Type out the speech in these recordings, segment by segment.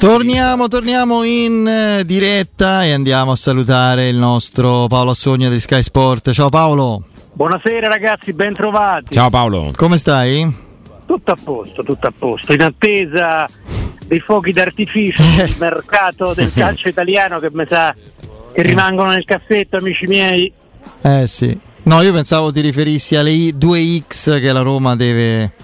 Torniamo, torniamo in eh, diretta e andiamo a salutare il nostro Paolo Assogna di Sky Sport. Ciao Paolo. Buonasera ragazzi, ben trovati. Ciao Paolo. Come stai? Tutto a posto, tutto a posto. In attesa dei fuochi d'artificio del mercato del calcio italiano che mi sa che rimangono nel cassetto, amici miei. Eh sì. No, io pensavo ti riferissi alle 2 X che la Roma deve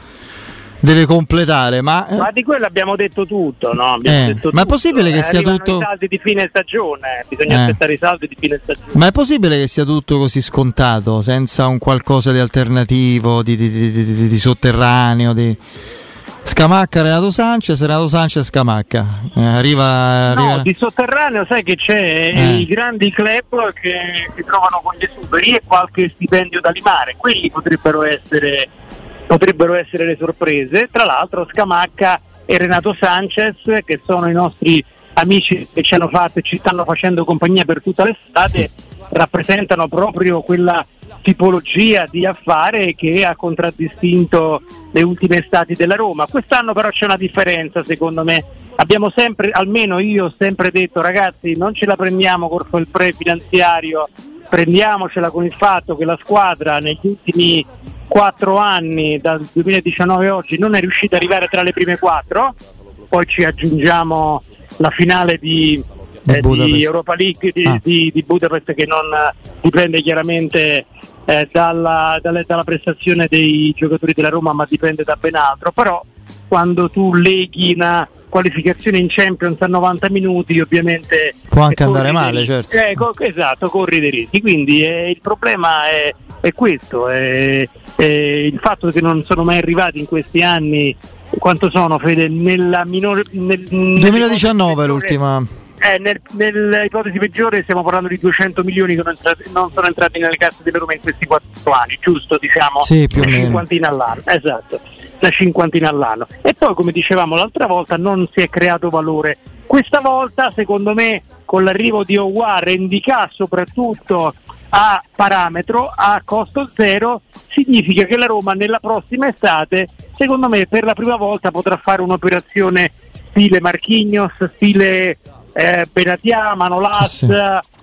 deve completare. Ma, ma di quello abbiamo detto tutto, no? Abbiamo eh, detto ma è possibile che eh, sia tutto. i saldi di fine stagione, bisogna eh. aspettare i saldi di fine stagione. Ma è possibile che sia tutto così scontato, senza un qualcosa di alternativo, di, di, di, di sotterraneo? Di... Scamacca Renato Sanchez, Renato Sanchez Scamacca. Eh, arriva, no, arriva... di sotterraneo sai che c'è eh. i grandi club che si trovano con gli esuberi e qualche stipendio da limare. Quelli potrebbero essere potrebbero essere le sorprese. Tra l'altro Scamacca e Renato Sanchez, che sono i nostri amici che ci hanno fatto e ci stanno facendo compagnia per tutta l'estate, rappresentano proprio quella tipologia di affare che ha contraddistinto le ultime estati della Roma. Quest'anno però c'è una differenza secondo me. Abbiamo sempre, almeno io ho sempre detto ragazzi non ce la prendiamo con il pre-finanziario, prendiamocela con il fatto che la squadra negli ultimi quattro anni, dal 2019 a oggi, non è riuscita ad arrivare tra le prime quattro, poi ci aggiungiamo la finale di, eh, di Europa League di, ah. di, di, Budapest che non dipende chiaramente eh, dalla, dalla, dalla, prestazione dei giocatori della Roma ma dipende da ben altro, però quando tu leghi una qualificazione in Champions a 90 minuti ovviamente può anche andare male certo. Eh, co- esatto corri dei rischi. Quindi eh, il problema è, è questo è, è il fatto che non sono mai arrivati in questi anni quanto sono Fede nella minore nel, 2019 l'ultima. eh, nel, nell'ipotesi peggiore stiamo parlando di 200 milioni che non, entrati, non sono entrati nelle casse della Roma in questi quattro anni, giusto? Diciamo? Sì, più o meno. cinquantina all'anno, esatto una cinquantina all'anno. E poi, come dicevamo l'altra volta, non si è creato valore. Questa volta, secondo me, con l'arrivo di Owa, Rendicà soprattutto a parametro, a costo zero, significa che la Roma nella prossima estate, secondo me, per la prima volta potrà fare un'operazione stile Marchignos, stile eh, Benatia, Manolas, sì.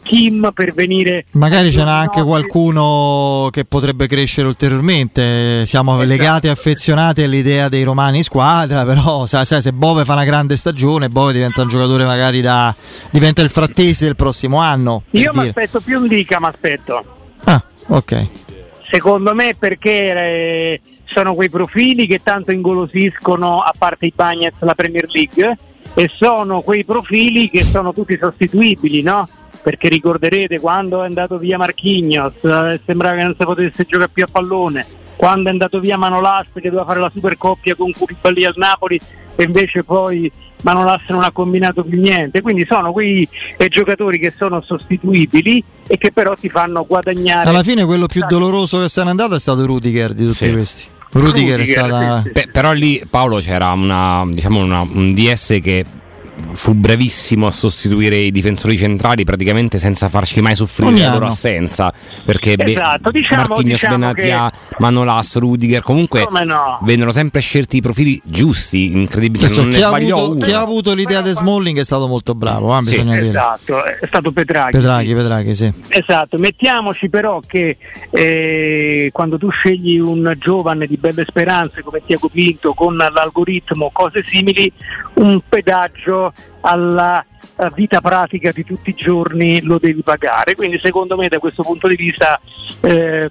Kim per venire. Magari ce n'è anche qualcuno che potrebbe crescere ulteriormente. Siamo esatto. legati e affezionati all'idea dei romani in squadra, però sai, sai, se Bove fa una grande stagione, Bove diventa un giocatore magari da. diventa il frattesi del prossimo anno. Io mi aspetto più un Dica, mi aspetto. Ah, ok. Secondo me perché eh, sono quei profili che tanto ingolosiscono, a parte i Bagnets, la Premier League, e sono quei profili che sono tutti sostituibili, no? Perché ricorderete quando è andato via Marchignos, eh, sembrava che non si potesse giocare più a pallone, quando è andato via Manolas che doveva fare la super coppia con Curibali al Napoli e invece poi Manolas non ha combinato più niente, quindi sono quei eh, giocatori che sono sostituibili e che però ti fanno guadagnare. Alla fine quello più doloroso che se n'è andato è stato Rudiger di tutti sì. questi. Rudiger, Rudiger è stata... Beh, però lì Paolo c'era una, diciamo una, un DS che fu bravissimo a sostituire i difensori centrali praticamente senza farci mai soffrire la loro assenza perché esatto, diciamo, Marquinhos, diciamo Benatia, che... Manolas, Rudiger comunque no. vennero sempre scelti i profili giusti incredibile non chi, ha avuto, chi, ha avuto, l'idea di Smalling è stato molto bravo eh, sì, esatto, è stato Petraghi Petraghi, Petraghi sì. esatto, mettiamoci però che eh, quando tu scegli un giovane di belle speranze come Tiago Pinto con l'algoritmo cose simili un pedaggio alla vita pratica di tutti i giorni lo devi pagare. Quindi secondo me da questo punto di vista eh,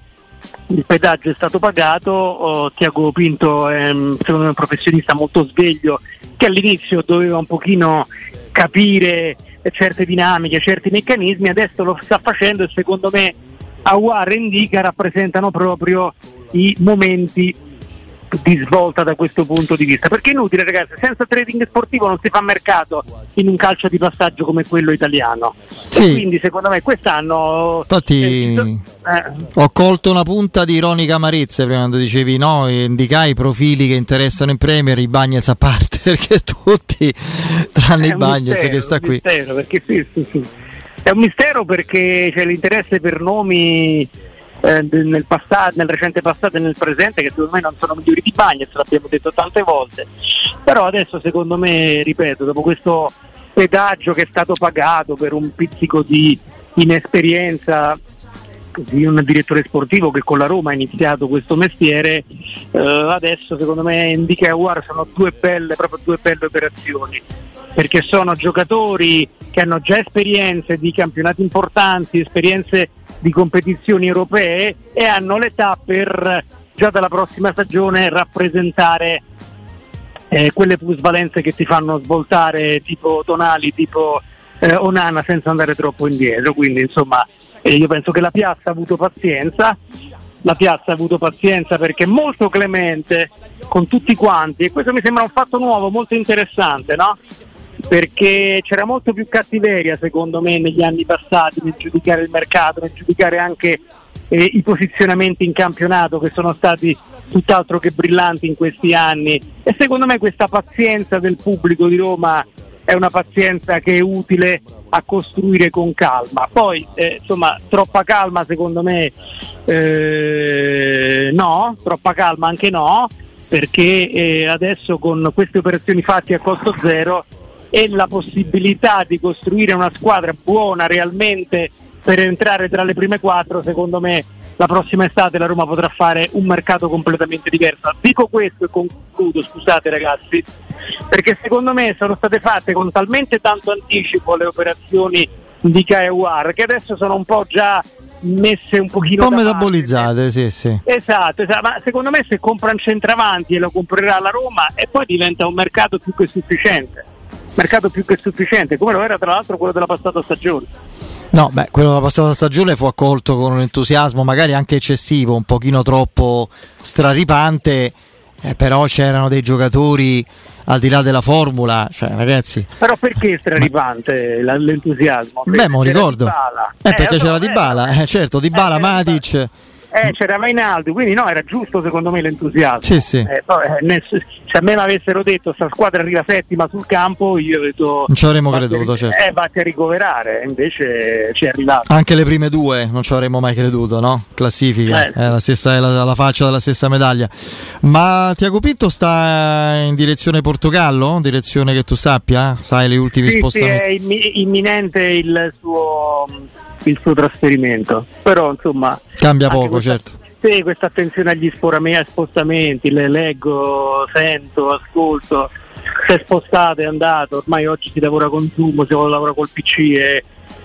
il pedaggio è stato pagato, oh, Tiago Pinto è secondo me un professionista molto sveglio che all'inizio doveva un pochino capire certe dinamiche, certi meccanismi, adesso lo sta facendo e secondo me Awar e Indica rappresentano proprio i momenti di svolta da questo punto di vista perché è inutile ragazzi senza trading sportivo non si fa mercato in un calcio di passaggio come quello italiano sì. quindi secondo me quest'anno infatti eh, ho colto una punta di ironica amarezza prima quando dicevi no indicai i profili che interessano in Premier i Bagnets a parte perché tutti tranne i Bagnets che sta qui mistero, perché sì, sì, sì. è un mistero perché c'è l'interesse per nomi eh, nel, passato, nel recente passato e nel presente che secondo me non sono migliori di Bagnets, l'abbiamo detto tante volte, però adesso secondo me, ripeto, dopo questo pedaggio che è stato pagato per un pizzico di inesperienza di un direttore sportivo che con la Roma ha iniziato questo mestiere, eh, adesso secondo me Indica e sono due belle, proprio due belle operazioni, perché sono giocatori che hanno già esperienze di campionati importanti, esperienze di competizioni europee e hanno l'età per già dalla prossima stagione rappresentare eh, quelle plusvalenze che ti fanno svoltare tipo Tonali, tipo eh, Onana senza andare troppo indietro. Quindi insomma eh, io penso che la piazza ha avuto pazienza, la piazza ha avuto pazienza perché molto clemente con tutti quanti. E questo mi sembra un fatto nuovo, molto interessante, no? Perché c'era molto più cattiveria secondo me negli anni passati nel giudicare il mercato, nel giudicare anche eh, i posizionamenti in campionato che sono stati tutt'altro che brillanti in questi anni. E secondo me questa pazienza del pubblico di Roma è una pazienza che è utile a costruire con calma. Poi, eh, insomma, troppa calma secondo me eh, no, troppa calma anche no, perché eh, adesso con queste operazioni fatte a costo zero e la possibilità di costruire una squadra buona realmente per entrare tra le prime quattro, secondo me la prossima estate la Roma potrà fare un mercato completamente diverso. Dico questo e concludo, scusate ragazzi, perché secondo me sono state fatte con talmente tanto anticipo le operazioni di Caewar che adesso sono un po' già messe un pochino un po' metabolizzate, sì, sì. Esatto, esatto, ma secondo me se compra un centravanti e lo comprerà la Roma e poi diventa un mercato più che sufficiente. Mercato più che sufficiente, come lo era tra l'altro quello della passata stagione. No, beh, quello della passata stagione fu accolto con un entusiasmo magari anche eccessivo, un pochino troppo straripante, eh, però c'erano dei giocatori al di là della formula, cioè ragazzi. Però perché straripante l'entusiasmo? Beh, me lo ricordo. Eh, eh, perché c'era Di Bala, eh, certo, Di Bala, eh, Matic eh, c'era Mainaldi, quindi no, era giusto secondo me l'entusiasmo. Sì, sì. Eh, poi, eh, nel, se a me mi avessero detto sta squadra arriva settima sul campo, io ho detto... Non ci avremmo creduto, certo. Eh, vatti a ricoverare, invece ci è arrivato. Anche le prime due non ci avremmo mai creduto, no? Classifica, eh. è, la stessa, è la, la faccia della stessa medaglia. Ma Tiago Pinto sta in direzione Portogallo? Direzione che tu sappia? Sai le ultime sì, spostamenti? Sì, è imminente il suo il suo trasferimento. Però insomma cambia poco, questa, certo. Sì, questa attenzione agli spostamenti, le leggo, sento, ascolto. Si è spostato, è andato, ormai oggi si lavora con Zoom, si lavora col PC e,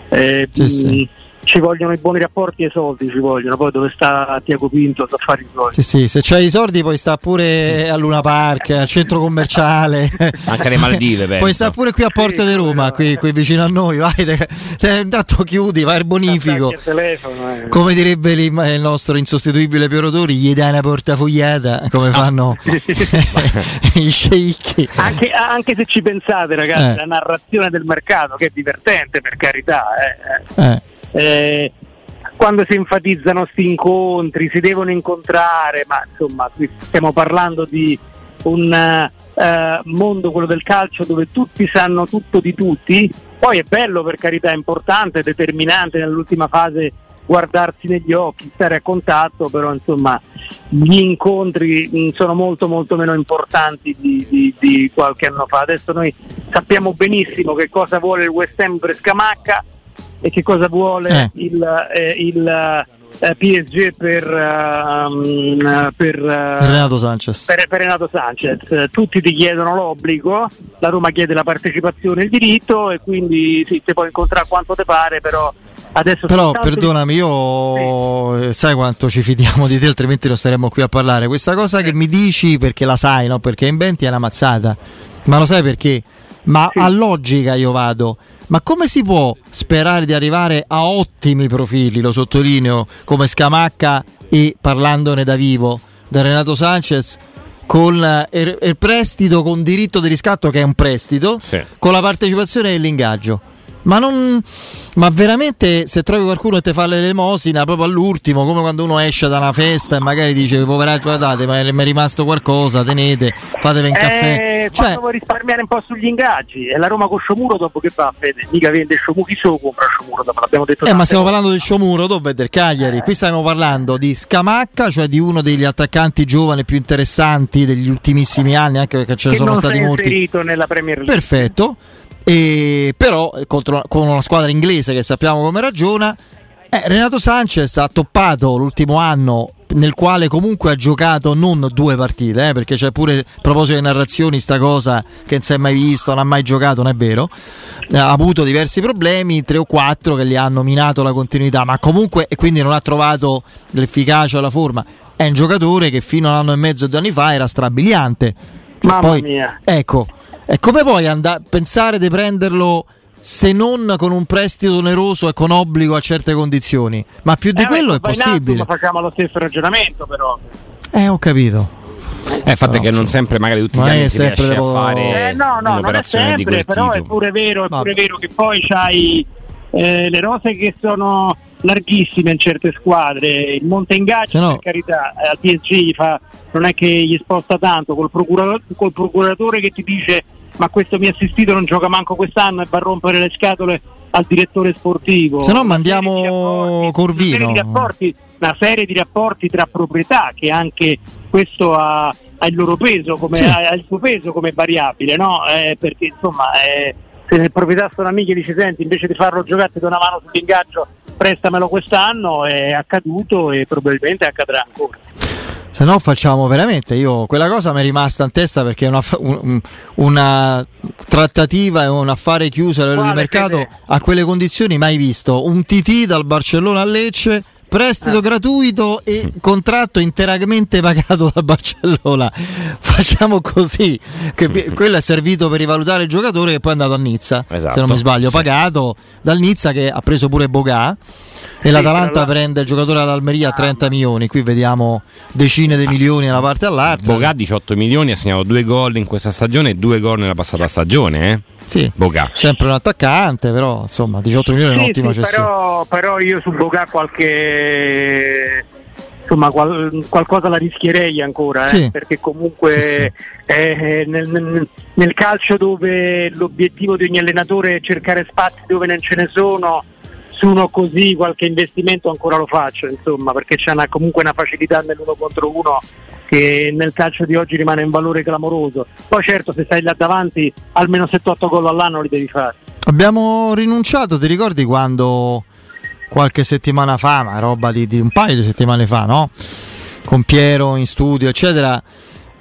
e sì, mh, sì ci vogliono i buoni rapporti e i soldi ci vogliono, poi dove sta Tiago Pinto sa fare i soldi. Sì, sì, se c'hai i soldi poi sta pure a Luna Park, al centro commerciale. Anche le Maldive, penso. Poi sta pure qui a Porta sì, di Roma, qui, qui, vicino a noi, vai, te, te, intanto chiudi, vai al bonifico. Telefono, eh. Come direbbe il nostro insostituibile Piero Tori, gli dai una portafogliata, come fanno i sceicchi. Anche, anche, se ci pensate ragazzi, eh. la narrazione del mercato che è divertente per carità. Eh. eh. Eh quando si enfatizzano questi incontri, si devono incontrare, ma insomma stiamo parlando di un eh, mondo, quello del calcio, dove tutti sanno tutto di tutti, poi è bello per carità, è importante, determinante nell'ultima fase guardarsi negli occhi, stare a contatto, però insomma gli incontri mm, sono molto molto meno importanti di, di, di, qualche anno fa. Adesso noi sappiamo benissimo che cosa vuole il West Ham per Scamacca, e che cosa vuole eh. il, eh, il eh, PSG per, um, per, per, Renato Sanchez. Per, per, Renato Sanchez. Tutti ti chiedono l'obbligo, la Roma chiede la partecipazione e il diritto e quindi sì, si può incontrare quanto ti pare, però adesso... Però perdonami, io sì. sai quanto ci fidiamo di te, altrimenti non staremmo qui a parlare. Questa cosa che mi dici perché la sai, no? perché inventi è una mazzata, ma lo sai perché? Ma sì. a logica io vado ma come si può sperare di arrivare a ottimi profili, lo sottolineo, come Scamacca e parlandone da vivo, da Renato Sanchez? con il, il, prestito con diritto di riscatto che è un prestito, sì. con la partecipazione e l'ingaggio. Ma non. Ma veramente se trovi qualcuno che ti fa l'elemosina proprio all'ultimo, come quando uno esce da una festa e magari dice poveraccio guardate, ma mi è rimasto qualcosa, tenete, fatevi un caffè. Eh, cioè, vuoi risparmiare un po' sugli ingaggi. E la Roma con Sciomuro dopo che fa? Fede? Mica vende Sciomuro, chi se lo compra Sciomuro? L'abbiamo detto. Eh, ma stiamo parlando del Sciomuro dopo e del Cagliari. Eh. Qui stiamo parlando di Scamacca, cioè di uno degli attaccanti giovani più interessanti degli ultimissimi anni, anche perché ce ne sono stati molti. nella Premier League. Perfetto. E però contro, con una squadra inglese che sappiamo come ragiona, eh, Renato Sanchez ha toppato l'ultimo anno nel quale comunque ha giocato non due partite, eh, perché c'è pure a proposito di narrazioni sta cosa che non si è mai visto, non ha mai giocato, non è vero. Ha avuto diversi problemi, tre o quattro che gli hanno minato la continuità, ma comunque e quindi non ha trovato l'efficacia la forma. È un giocatore che fino a un anno e mezzo, due anni fa era strabiliante. Mamma Poi, mia. Ecco, e come puoi andare, pensare di prenderlo se non con un prestito oneroso e con obbligo a certe condizioni? Ma più di eh, quello è possibile. Ma facciamo lo stesso ragionamento, però. Eh, ho capito. Eh, il fatto è che non sempre, magari tutti gli anni si riesce devo... a fare eh, no, no, non è sempre, però tipo. è pure vero, è pure vero che poi c'hai eh, le rose che sono larghissime in certe squadre, il monte ingaggi no. per carità eh, al PSG fa, non è che gli sposta tanto, col, procura- col procuratore che ti dice ma questo mi ha assistito non gioca manco quest'anno e va a rompere le scatole al direttore sportivo. Se no mandiamo Corvino. Una serie, rapporti, una serie, di rapporti, tra proprietà che anche questo ha, ha il loro peso, come, sì. ha, il suo peso come variabile, no? eh, perché insomma eh, se nel proprietà sono amiche dice senti invece di farlo giocare ti do una mano sull'ingaggio prestamelo quest'anno, è accaduto e probabilmente accadrà ancora. Se no facciamo veramente, io quella cosa mi è rimasta in testa perché è una, un, una trattativa e un affare chiuso a livello di mercato a quelle condizioni mai visto. Un TT dal Barcellona a Lecce prestito ah. gratuito e contratto interamente pagato da Barcellona. Facciamo così, che quello è servito per rivalutare il giocatore che poi è andato a Nizza, esatto. se non mi sbaglio, sì. pagato dal Nizza che ha preso pure Bogà e l'Atalanta sì, prende il giocatore dall'Almeria a 30 milioni. Qui vediamo decine di milioni da una parte all'altra. Bogà 18 milioni, ha segnato due gol in questa stagione e due gol nella passata stagione. Eh? Sì, Bogà. sempre un attaccante, però insomma 18 milioni sì, è un'ottima sì, cessione. Però, però io su Bogà qualche insomma qual- qualcosa la rischierei ancora eh? sì. perché comunque sì, sì. Eh, nel, nel, nel, calcio dove l'obiettivo di ogni allenatore è cercare spazi dove non ce ne sono su uno così qualche investimento ancora lo faccio, insomma, perché c'è una, comunque una facilità nell'uno contro uno che nel calcio di oggi rimane un valore clamoroso. Poi certo se stai là davanti almeno 7-8 gol all'anno li devi fare. Abbiamo rinunciato, ti ricordi quando qualche settimana fa, ma roba di, di un paio di settimane fa, no? Con Piero in studio, eccetera,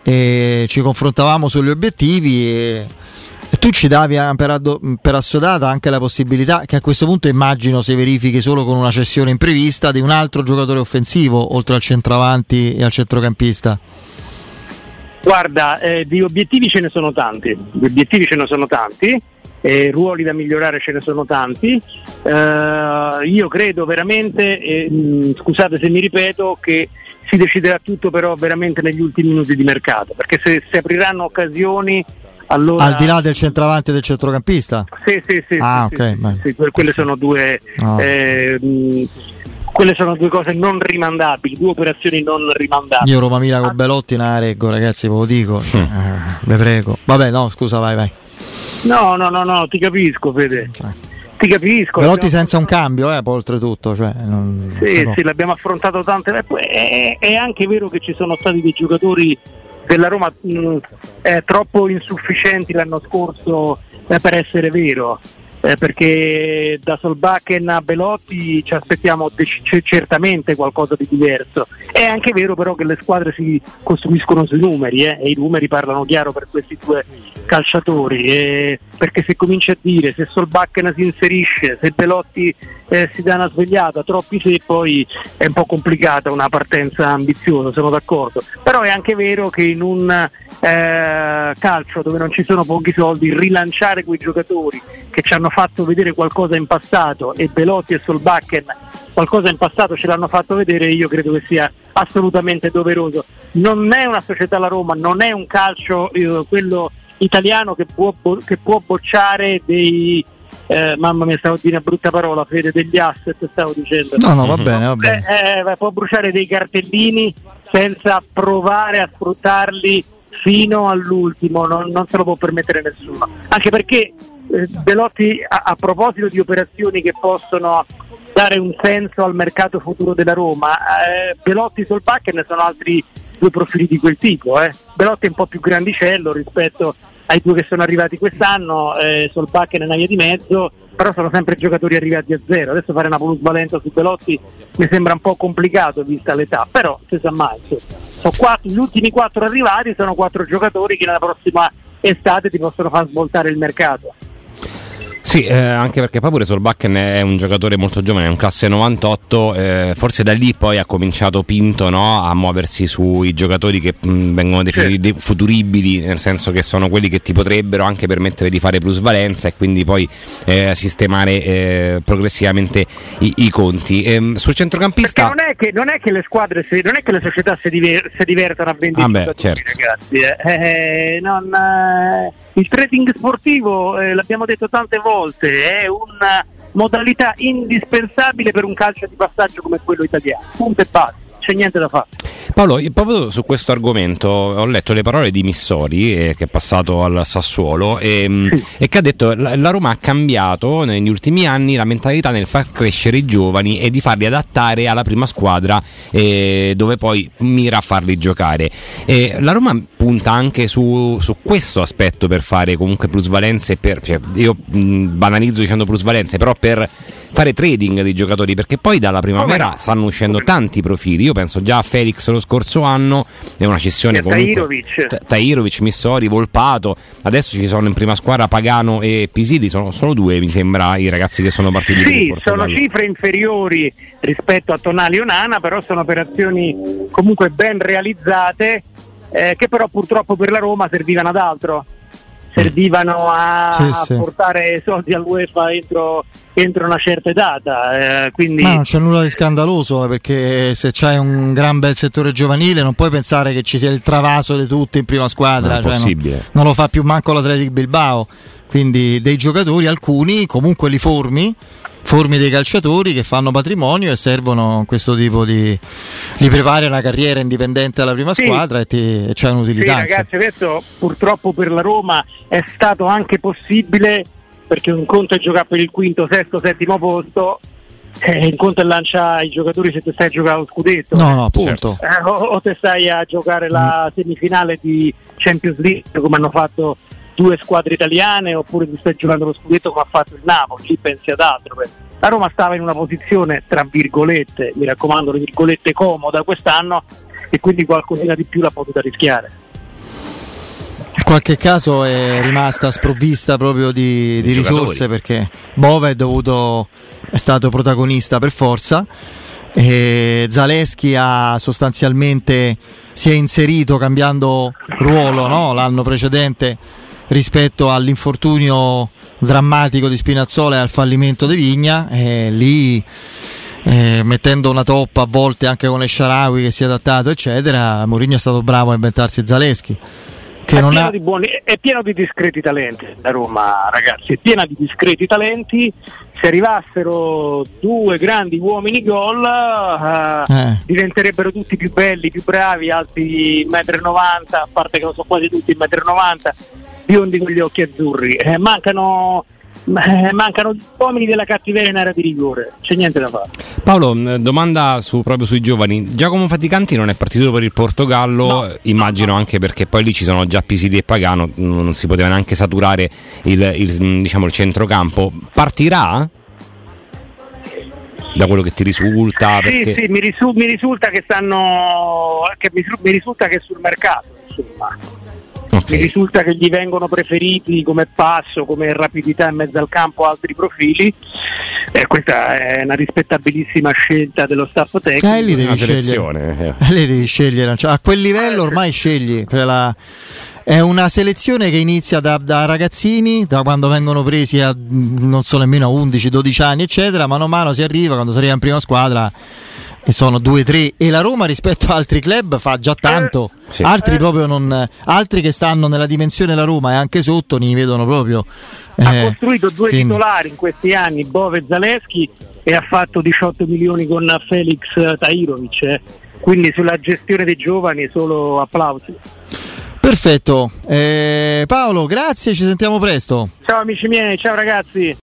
ci confrontavamo sugli obiettivi e tu ci davi per, per, assodata anche la possibilità che a questo punto immagino si verifichi solo con una cessione imprevista di un altro giocatore offensivo oltre al centravanti e al centrocampista. Guarda, eh, di obiettivi ce ne sono tanti, di obiettivi ce ne sono tanti, eh, ruoli da migliorare ce ne sono tanti. Eh, io credo veramente, mh, scusate se mi ripeto, che si deciderà tutto però veramente negli ultimi minuti di mercato, perché se si apriranno occasioni allora, Al di là del centravanti e del centrocampista? Sì, sì, sì. Ah, sì, okay, sì, sì quelle sono due. Oh. Eh, quelle sono due cose non rimandabili, due operazioni non rimandabili. Io Roma Mila con Belotti la reggo, ragazzi, ve lo dico. Eh, vi prego. Vabbè, no, scusa, vai, vai. No, no, no, no, ti capisco, Fede. Eh. Ti capisco. Belotti senza un cambio, eh, oltretutto. Cioè, non, sì, sì, l'abbiamo affrontato tante volte. È, è anche vero che ci sono stati dei giocatori della Roma mh, eh, troppo insufficienti l'anno scorso eh, per essere vero. Eh, perché da Solbakken a Belotti ci aspettiamo dec- certamente qualcosa di diverso. È anche vero però che le squadre si costruiscono sui numeri eh, e i numeri parlano chiaro per questi due calciatori, eh, perché se comincia a dire se Solbakken si inserisce, se Belotti eh, si dà una svegliata, troppi se poi è un po' complicata una partenza ambiziosa, sono d'accordo, però è anche vero che in un eh, calcio dove non ci sono pochi soldi rilanciare quei giocatori che ci hanno fatto vedere qualcosa in passato e Belotti e Solbakken qualcosa in passato ce l'hanno fatto vedere, io credo che sia assolutamente doveroso. Non è una società la Roma, non è un calcio eh, quello italiano che può, che può bocciare dei, eh, mamma mia stavo dicendo una brutta parola, fede degli asset stavo dicendo. No, no, va bene, va bene. Eh, eh, può bruciare dei cartellini senza provare a sfruttarli fino all'ultimo, non, non se lo può permettere nessuno. Anche perché Belotti a, a, proposito di operazioni che possono dare un senso al mercato futuro della Roma, eh, Belotti sul Solbakken ne sono altri due profili di quel tipo. Eh. Belotti è un po' più grandicello rispetto ai due che sono arrivati quest'anno, eh, Solbakken è una via di mezzo, però sono sempre giocatori arrivati a zero. Adesso fare una plusvalenza su Belotti mi sembra un po' complicato vista l'età, però si sa mai. Quattro, gli ultimi quattro arrivati sono quattro giocatori che nella prossima estate ti possono far svoltare il mercato. Sì, eh, anche perché poi pure Solbakken è un giocatore molto giovane, è un classe 98, eh, forse da lì poi ha cominciato Pinto no, a muoversi sui giocatori che mh, vengono definiti sì. futuribili, nel senso che sono quelli che ti potrebbero anche permettere di fare plusvalenza e quindi poi eh, sistemare eh, progressivamente i, i conti. Ehm, sul centrocampista... Non è, che, non è, che, le squadre, si, non è che le società si, diver, si divertono a vendere ah beh, certo. ragazzi. Eh. Eh, non, il trading sportivo, l'abbiamo detto tante volte è una modalità indispensabile per un calcio di passaggio come quello italiano. Punto e basta, c'è niente da fare. Paolo, proprio su questo argomento ho letto le parole di Missori, eh, che è passato al Sassuolo, e, mm, sì. e che ha detto che la, la Roma ha cambiato negli ultimi anni la mentalità nel far crescere i giovani e di farli adattare alla prima squadra eh, dove poi mira a farli giocare. E la Roma punta anche su, su, questo aspetto per fare comunque plusvalenze, per, cioè, io mh, mm, banalizzo dicendo plusvalenze, però per fare trading dei giocatori perché poi dalla primavera stanno uscendo tanti profili. Io penso già a Felix lo scorso anno, è una cessione comunque. Tairovic. Missori, Volpato. Adesso ci sono in prima squadra Pagano e Pisidi, sono solo due mi sembra i ragazzi che sono partiti. Sì, sono cifre inferiori rispetto a Tonali Onana, però sono operazioni comunque ben realizzate eh, che però purtroppo per la Roma servivano ad altro servivano a, sì, sì. portare soldi all'UEFA entro, entro una certa data. Eh, quindi... Ma non c'è nulla di scandaloso perché se c'hai un gran bel settore giovanile non puoi pensare che ci sia il travaso di tutti in prima squadra. Non, cioè non, non lo fa più manco l'Atletic Bilbao. Quindi dei giocatori, alcuni comunque li formi formi dei calciatori che fanno patrimonio e servono questo tipo di li prepari una carriera indipendente alla prima sì. squadra e, ti, e c'è un'utilità. Sì, ragazzi, adesso purtroppo per la Roma è stato anche possibile perché un conto è giocare per il quinto, sesto, settimo posto eh, in conto lancia i giocatori se ti stai a giocare lo scudetto no no appunto eh, o, o te stai a giocare la mm. semifinale di Champions League come hanno fatto due squadre italiane oppure ti stai giocando lo scudetto come ha fatto il Napoli, lì pensi ad altro. La Roma stava in una posizione, tra virgolette, mi raccomando, le virgolette comoda quest'anno e quindi qualcosina di più l'ha potuta rischiare. In qualche caso è rimasta sprovvista proprio di, di risorse perché Bove è, dovuto, è stato protagonista per forza e Zaleschi ha sostanzialmente si è inserito cambiando ruolo no? l'anno precedente rispetto all'infortunio drammatico di Spinazzola e al fallimento di Vigna e lì eh, mettendo una toppa a volte anche con Esciarawi che si è adattato eccetera Mourinho è stato bravo a inventarsi Zaleschi che è, pieno ha... buoni, è pieno di discreti talenti la Roma ragazzi è piena di discreti talenti se arrivassero due grandi uomini gol eh, eh. diventerebbero tutti più belli, più bravi, alti 1,90 m, a parte che non sono quasi tutti 1,90 m, biondi con gli occhi azzurri. Eh, mancano, eh, mancano uomini della cattiveria in area di rigore, c'è niente da fare. Paolo, mm, domanda su, proprio sui giovani. Giacomo Faticanti non è partito per il Portogallo, no, immagino no. anche perché poi lì ci sono già Pisidi e Pagano, non si poteva neanche saturare il, il, mm, diciamo, il centrocampo. Partirà? da quello che ti risulta? Sì, sì, mi, risu- mi, risulta che stanno che mi, mi risulta che sul mercato, insomma. Okay. Mi risulta che gli vengono preferiti come passo, come rapidità in mezzo al campo altri profili. Eh, questa è una rispettabilissima scelta dello staff tecnico. Eh, lì devi scegliere. Eh. Lì devi scegliere. Cioè, a quel livello ormai scegli. La... È una selezione che inizia da, da, ragazzini, da quando vengono presi a non so nemmeno 11-12 anni, eccetera. Mano a mano si arriva, quando si arriva in prima squadra e sono 2-3 e la Roma rispetto a altri club fa già tanto, eh, sì. altri proprio non altri che stanno nella dimensione della Roma e anche sotto ne vedono proprio eh, ha costruito due quindi. titolari in questi anni, Bove e Zaleschi e ha fatto 18 milioni con Felix Tairovic, eh. quindi sulla gestione dei giovani solo applausi. Perfetto, eh, Paolo, grazie, ci sentiamo presto. Ciao amici miei, ciao ragazzi.